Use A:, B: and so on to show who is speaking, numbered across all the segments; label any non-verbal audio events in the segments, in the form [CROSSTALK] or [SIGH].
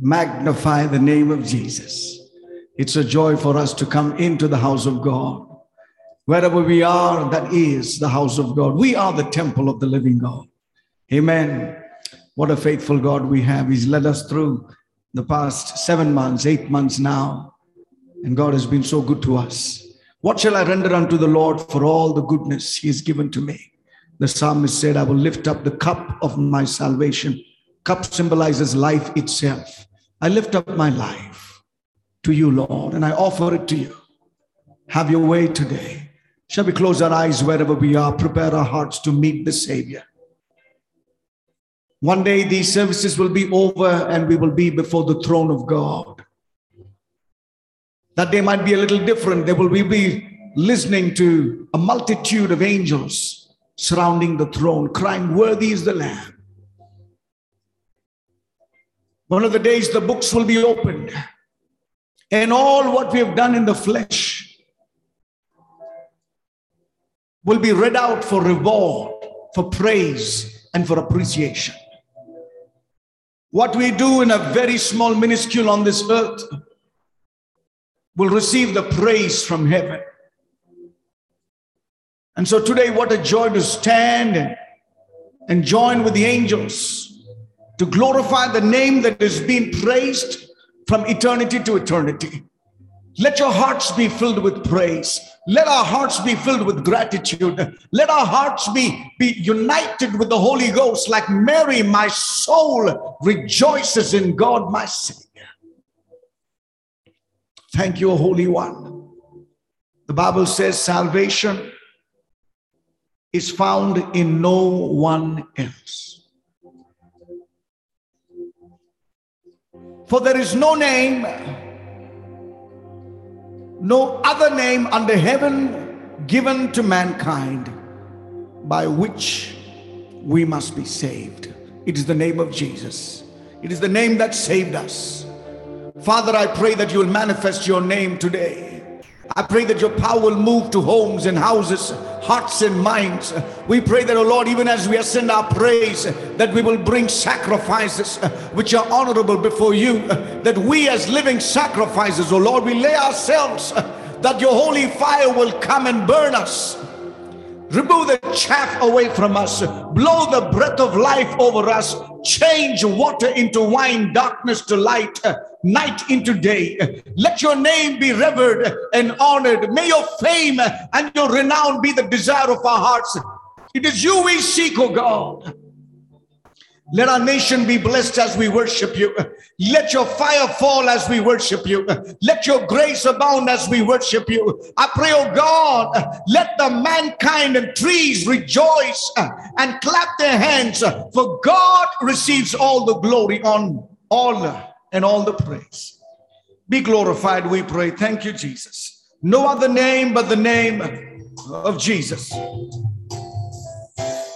A: magnify the name of Jesus. It's a joy for us to come into the house of God. Wherever we are, that is the house of God. We are the temple of the living God. Amen. What a faithful God we have. He's led us through the past seven months, eight months now. And God has been so good to us. What shall I render unto the Lord for all the goodness he has given to me? The psalmist said, I will lift up the cup of my salvation. Cup symbolizes life itself. I lift up my life to you, Lord, and I offer it to you. Have your way today. Shall we close our eyes wherever we are, prepare our hearts to meet the Savior? One day these services will be over and we will be before the throne of God. That day might be a little different. There will be listening to a multitude of angels surrounding the throne, crying, Worthy is the Lamb. One of the days the books will be opened, and all what we have done in the flesh will be read out for reward, for praise, and for appreciation. What we do in a very small minuscule on this earth will receive the praise from heaven. And so today, what a joy to stand and join with the angels to glorify the name that is being praised from eternity to eternity. Let your hearts be filled with praise. Let our hearts be filled with gratitude. Let our hearts be, be united with the Holy Ghost. Like Mary, my soul rejoices in God, my Savior. Thank you, Holy One. The Bible says salvation is found in no one else. For there is no name no other name under heaven given to mankind by which we must be saved. It is the name of Jesus. It is the name that saved us. Father, I pray that you will manifest your name today. I pray that your power will move to homes and houses, hearts and minds. We pray that, oh Lord, even as we ascend our praise, that we will bring sacrifices uh, which are honorable before you, uh, that we as living sacrifices, oh Lord, we lay ourselves, uh, that your holy fire will come and burn us. Remove the chaff away from us. Blow the breath of life over us. Change water into wine, darkness to light night into day. Let your name be revered and honored. May your fame and your renown be the desire of our hearts. It is you we seek, O oh God. Let our nation be blessed as we worship you. Let your fire fall as we worship you. Let your grace abound as we worship you. I pray, oh God, let the mankind and trees rejoice and clap their hands, for God receives all the glory on all and all the praise. Be glorified, we pray. Thank you, Jesus. No other name but the name of Jesus.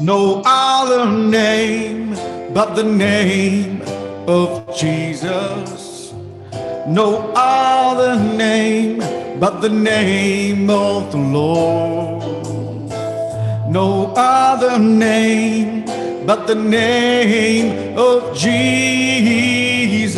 A: No other name but the name of Jesus. No other name but the name of the Lord. No other name but the name of Jesus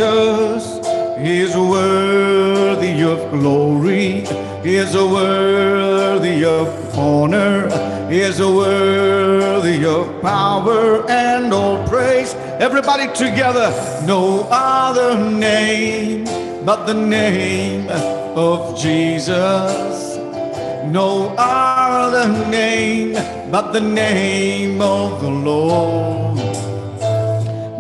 A: is worthy of glory, is worthy of honor, is worthy of power and all praise. Everybody together, no other name but the name of Jesus. No other name but the name of the Lord.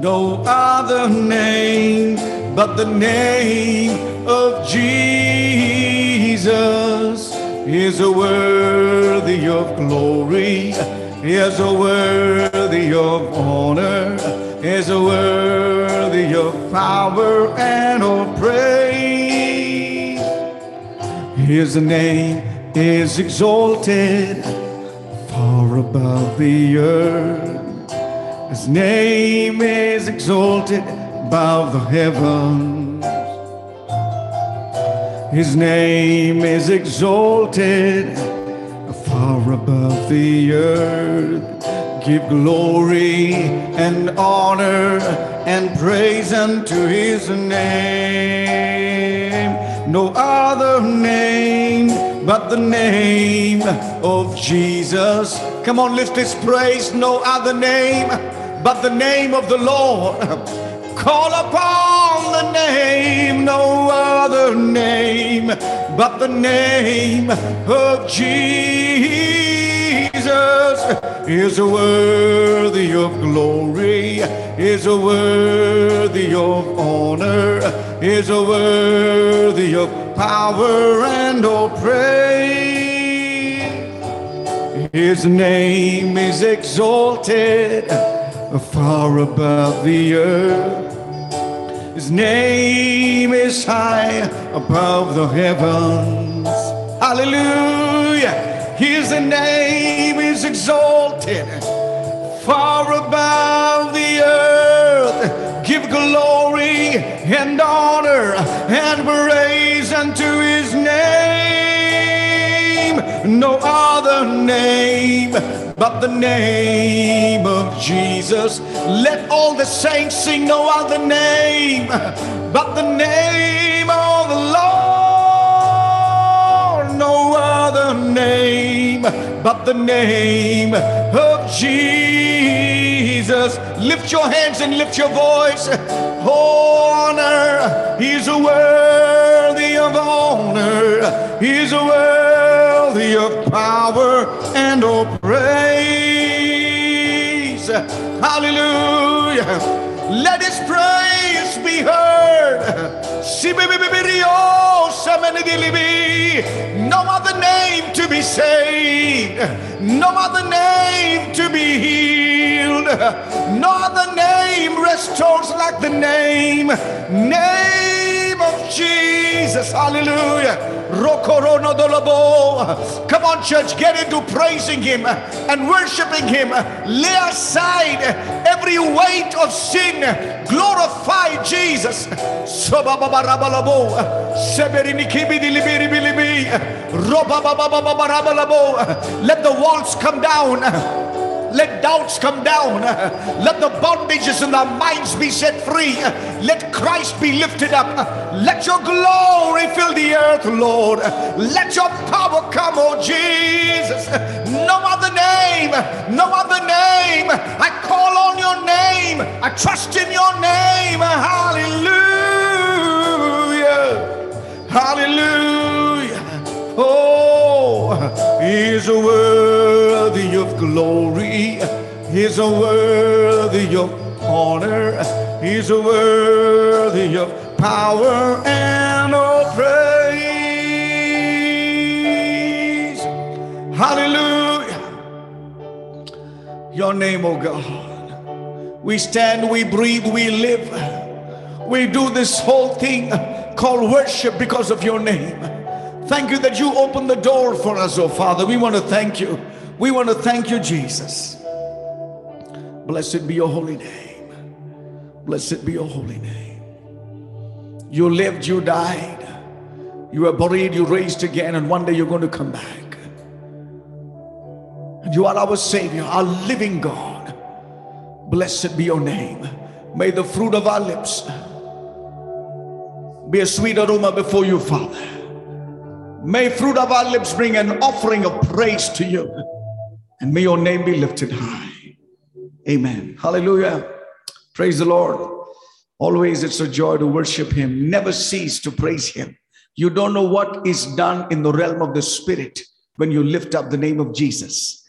A: No other name but the name of Jesus is worthy of glory, is worthy of honor, is worthy of power and of praise. His name is exalted far above the earth. His name is exalted above the heavens. His name is exalted far above the earth. Give glory and honor and praise unto his name. No other name but the name of Jesus. Come on, lift this praise. No other name but the name of the Lord. Call upon the name, no other name but the name of Jesus is a worthy of glory, is a worthy of honor, is a worthy of power and all praise. His name is exalted far above the earth. His name is high above the heavens. Hallelujah. His name is exalted far above the earth. Give glory and honor and praise unto his name. No other name but the name of Jesus. Let all the saints sing no other name but the name of the Lord. No other name but the name of Jesus. Lift your hands and lift your voice. Honor, He's worthy of honor. He's worthy of power and of praise. Hallelujah. Let his praise be heard. No other name to be saved, no other name to be healed, no other name restores like the name, name Jesus. Hallelujah. Come on, church, get into praising Him and worshiping Him. Lay aside every weight of sin. Glorify Jesus. Let the walls come down. Let doubts come down. Let the bondages in our minds be set free. Let Christ be lifted up. Let your glory fill the earth, Lord. Let your power come, oh Jesus. No other name, no other name. I call on your name. I trust in your name. Hallelujah. Hallelujah. Oh, He's worthy of glory. He's worthy of honor. He's worthy of power and of praise. Hallelujah. Your name, oh God. We stand, we breathe, we live. We do this whole thing called worship because of your name. Thank you that you opened the door for us, oh Father. We want to thank you. We want to thank you, Jesus. Blessed be your holy name. Blessed be your holy name. You lived, you died, you were buried, you raised again, and one day you're going to come back. And you are our Savior, our living God. Blessed be your name. May the fruit of our lips be a sweet aroma before you, Father. May fruit of our lips bring an offering of praise to you. And may your name be lifted high. Amen. Hallelujah. Praise the Lord. Always it's a joy to worship him. Never cease to praise him. You don't know what is done in the realm of the spirit when you lift up the name of Jesus.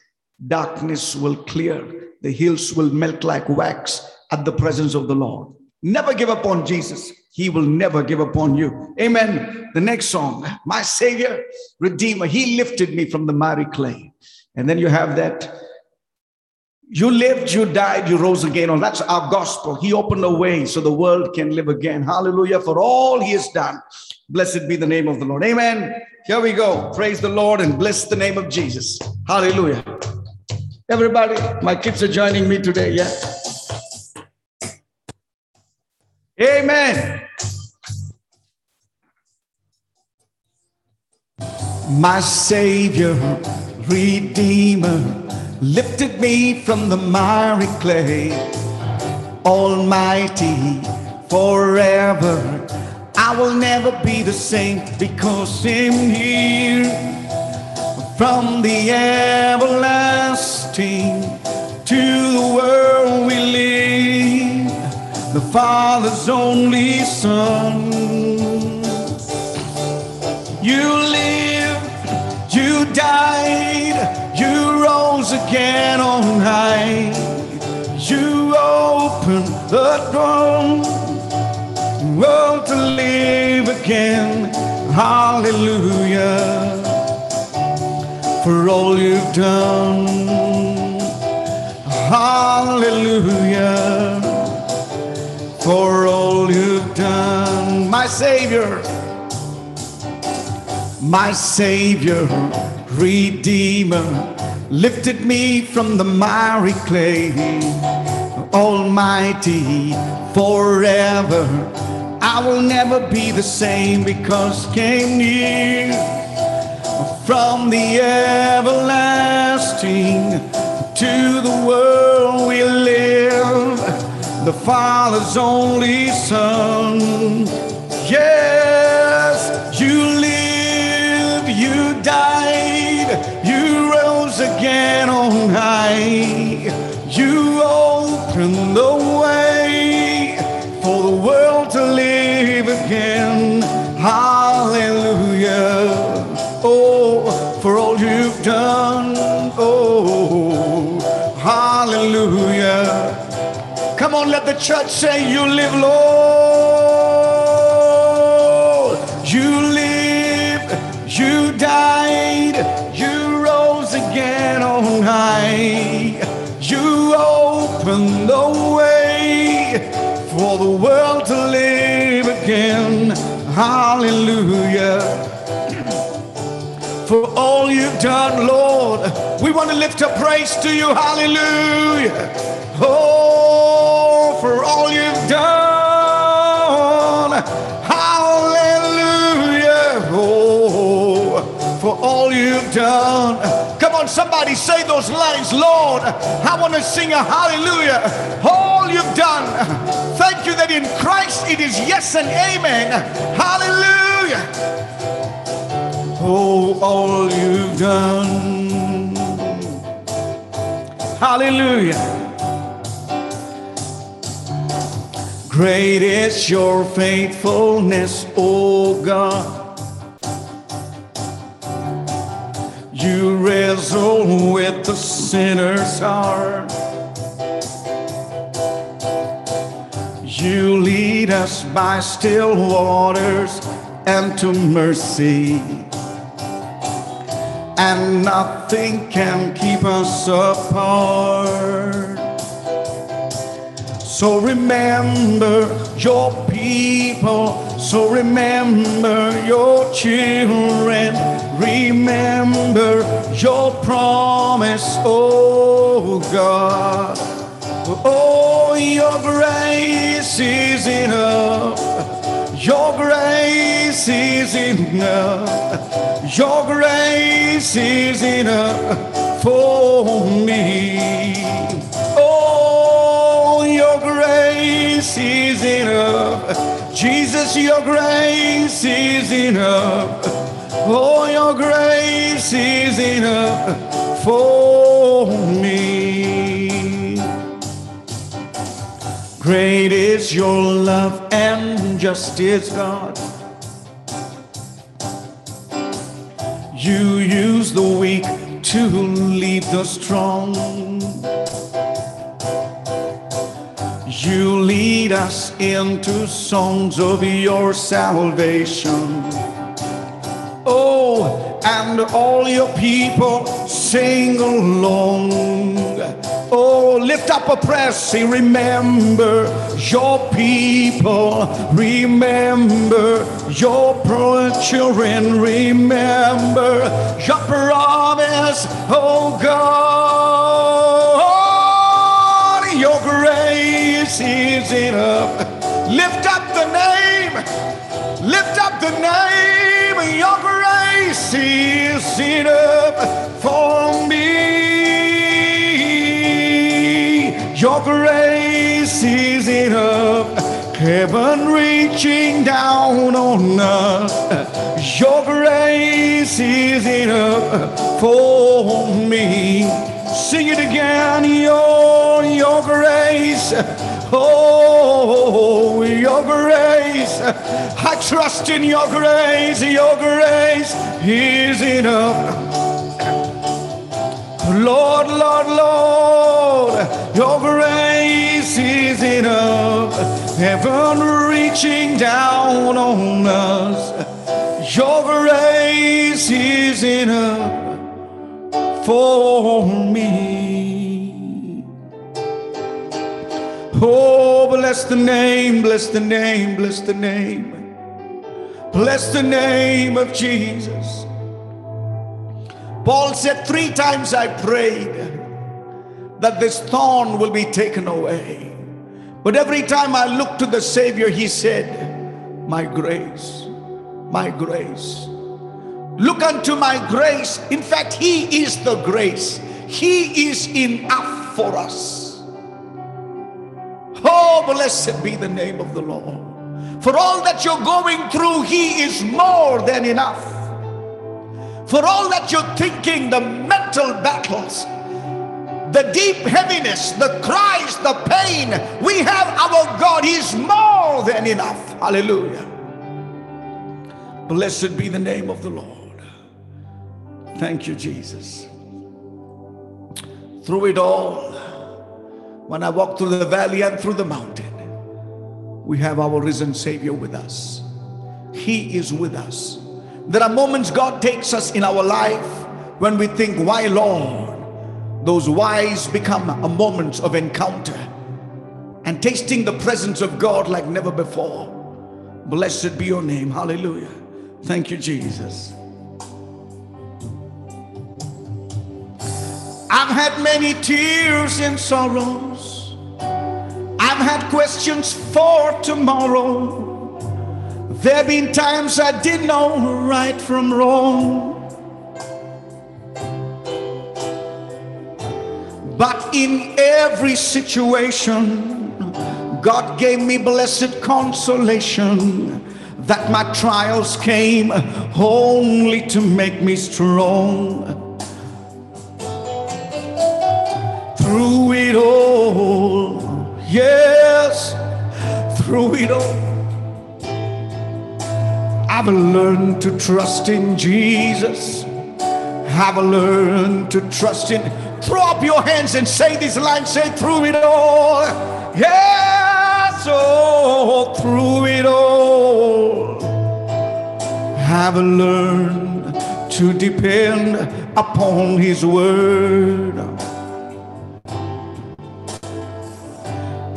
A: Darkness will clear. The hills will melt like wax at the presence of the Lord. Never give up on Jesus. He will never give up on you. Amen. The next song, My Savior, Redeemer, He lifted me from the miry clay. And then you have that. You lived, you died, you rose again. Oh, that's our gospel. He opened a way so the world can live again. Hallelujah. For all He has done. Blessed be the name of the Lord. Amen. Here we go. Praise the Lord and bless the name of Jesus. Hallelujah. Everybody, my kids are joining me today. Yeah. Amen. My Savior, Redeemer, lifted me from the miry clay. Almighty forever. I will never be the same because I'm here from the everlasting to the world we live, the Father's only Son. You on high. You open the door, world to live again. Hallelujah for all you've done. Hallelujah for all you've done. My Savior, my Savior, Redeemer, lifted me from the miry clay. Almighty forever. I will never be the same because came near from the everlasting to the world we live, the Father's only Son. Yes, on high. You open the way for the world to live again. Hallelujah. Oh, for all you've done. Oh, hallelujah. Come on, let the church say, You live, Lord. For the world to live again. Hallelujah for all you've done, Lord. We want to lift up praise to you. Hallelujah. Oh, for all you've done. Hallelujah. Oh, for all you've done. Come on, somebody say those lines, Lord. I want to sing a hallelujah. All you've done. Thank you that in Christ it is yes and amen. Hallelujah. Oh, all you've done. Hallelujah. Great is your faithfulness, oh God. You wrestle with the sinner's heart. You lead us by still waters and to mercy and nothing can keep us apart. So remember your people, so remember your children, remember your promise, oh God. Oh, your grace is enough. Your grace is enough. Your grace is enough for me. Oh, your grace is enough. Jesus, your grace is enough. Oh, your grace is enough for me. Great is your love and justice, God. You use the weak to lead the strong. You lead us into songs of your salvation. Oh, and all your people sing along. Oh, lift up a prayer, say, remember your people, remember your poor children, remember your promise, oh God, your grace is enough. Lift up the name, lift up the name, your grace is enough for me. Your grace is enough, Heaven reaching down on us. Your grace is enough for me. Sing it again. Your, your grace. Oh, your grace. I trust in your grace. Your grace is enough. Lord, Lord, Lord, your grace is enough. Heaven reaching down on us. Your grace is enough for me. Oh, bless the name, bless the name, bless the name. Bless the name of Jesus. Paul said, Three times I prayed that this thorn will be taken away. But every time I looked to the Savior, He said, My grace, my grace. Look unto my grace. In fact, He is the grace, He is enough for us. Oh, blessed be the name of the Lord. For all that you're going through, He is more than enough for all that you're thinking, the mental battles, the deep heaviness, the cries, the pain, we have our God. He's more than enough. Hallelujah. Blessed be the name of the Lord. Thank you, Jesus. Through it all, when I walk through the valley and through the mountain, we have our risen Savior with us. He is with us. There are moments God takes us in our life when we think, Why, Lord? Those whys become a moment of encounter and tasting the presence of God like never before. Blessed be your name. Hallelujah. Thank you, Jesus. I've had many tears and sorrows. I've had questions for tomorrow. There have been times I didn't know right from wrong. But in every situation, God gave me blessed consolation that my trials came only to make me strong. Through it all, yes, through it all. I've learned to trust in Jesus. I've learned to trust in. Throw up your hands and say these lines. Say through it all. Yes, oh, through it all. Have learned to depend upon His word.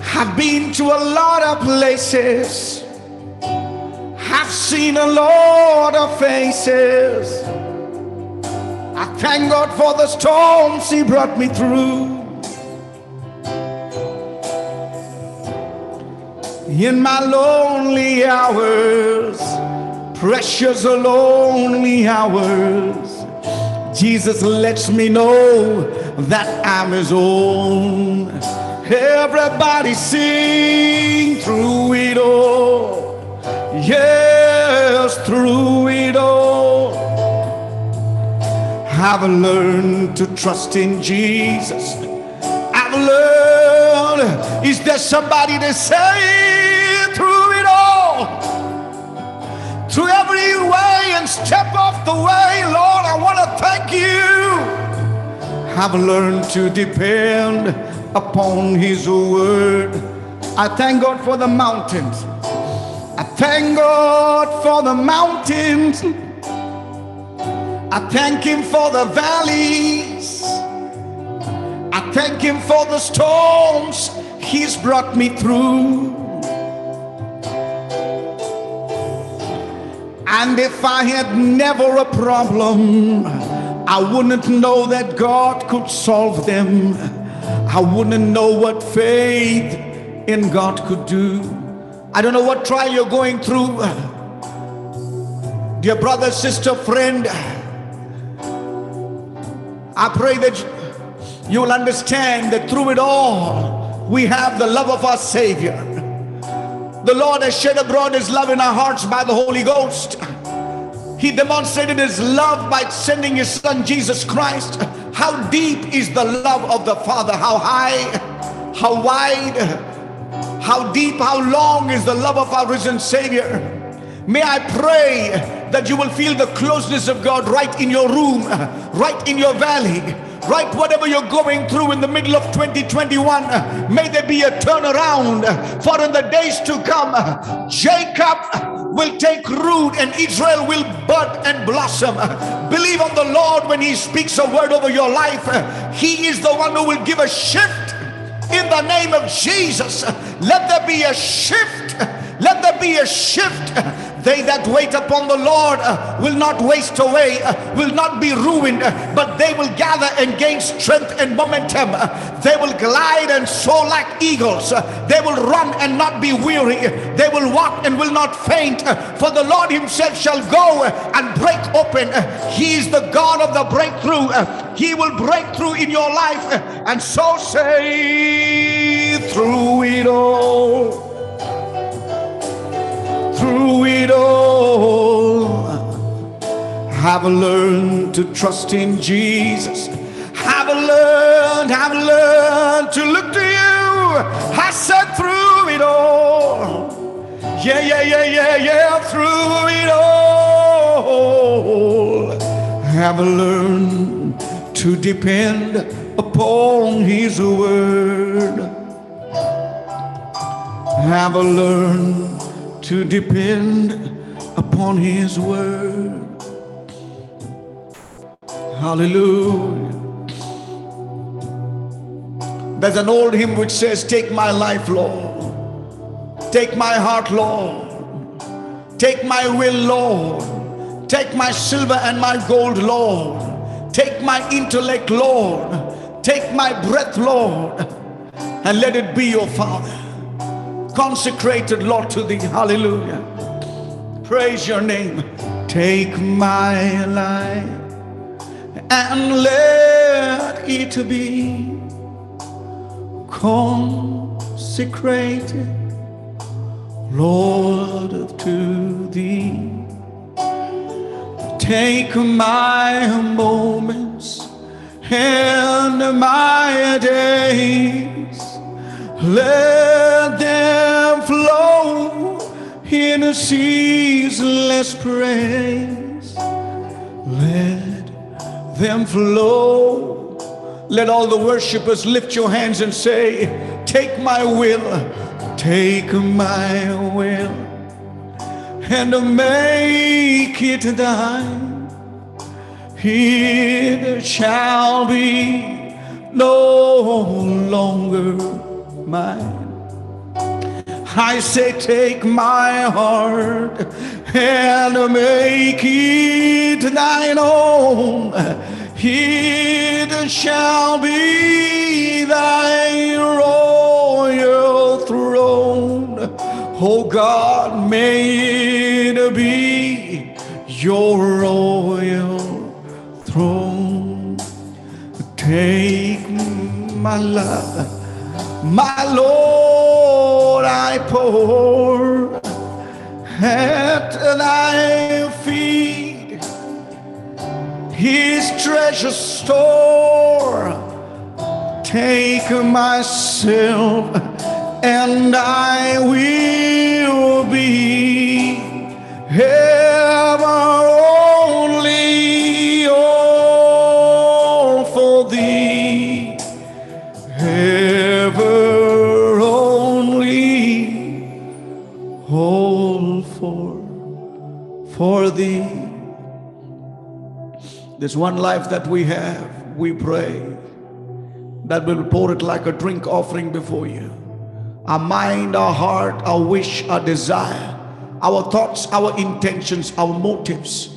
A: Have been to a lot of places I've seen a lot of faces. I thank God for the storms He brought me through. In my lonely hours, precious lonely hours, Jesus lets me know that I'm His own. Everybody sing through it all. Yes, through it all, I've learned to trust in Jesus. I've learned. Is there somebody to say through it all? Through every way and step off the way, Lord, I want to thank you. I've learned to depend upon His word. I thank God for the mountains. I thank God for the mountains. I thank Him for the valleys. I thank Him for the storms He's brought me through. And if I had never a problem, I wouldn't know that God could solve them. I wouldn't know what faith in God could do. I don't know what trial you're going through. Dear brother, sister, friend, I pray that you will understand that through it all, we have the love of our Savior. The Lord has shed abroad his love in our hearts by the Holy Ghost. He demonstrated his love by sending his son Jesus Christ. How deep is the love of the Father? How high, how wide, how deep, how long is the love of our risen Savior? May I pray that you will feel the closeness of God right in your room, [LAUGHS] right in your valley, right whatever you're going through in the middle of 2021 may there be a turnaround for in the days to come. Jacob will take root and israel will bud and blossom. Believe on the lord when he speaks a word over your life. He is the one who will give a shift in the name of jesus. Let there be a shift. Let there be a shift they that wait upon the Lord uh, will not waste away, uh, will not be ruined, uh, but they will gather and gain strength and momentum. Uh, they will glide and soar like eagles. Uh, they will run and not be weary. They will walk and will not faint. Uh, for the Lord Himself shall go and break open. He is the God of the breakthrough. He will break through in your life. And so say, Have learned to trust in Jesus. Have learned, have learned to look to you. I said through it all. Yeah, yeah, yeah, yeah, yeah, through it all. Have learned to depend upon His word. Have learned to depend upon His word. Hallelujah. There's an old hymn which says, Take my life, Lord. Take my heart, Lord. Take my will, Lord. Take my silver and my gold, Lord. Take my intellect, Lord. Take my breath, Lord. And let it be your Father consecrated, Lord, to thee. Hallelujah. Praise your name. Take my life and let it be consecrated, Lord, to thee. Take my moments and my days let them flow in a ceaseless praise. Let them flow. Let all the worshipers lift your hands and say, Take my will, take my will, and make it thine. It shall be no longer mine. I say, take my heart and make it thine own. It shall be thy royal throne. Oh God, may it be your royal throne. Take my love my Lord, I pour at thy feet his treasure store. Take myself and I will This one life that we have, we pray that we'll pour it like a drink offering before you. Our mind, our heart, our wish, our desire, our thoughts, our intentions, our motives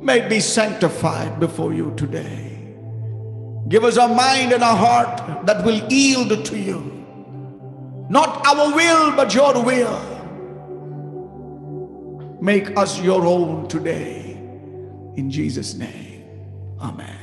A: may be sanctified before you today. Give us a mind and a heart that will yield to you. Not our will, but your will. Make us your own today. In Jesus' name. Amen.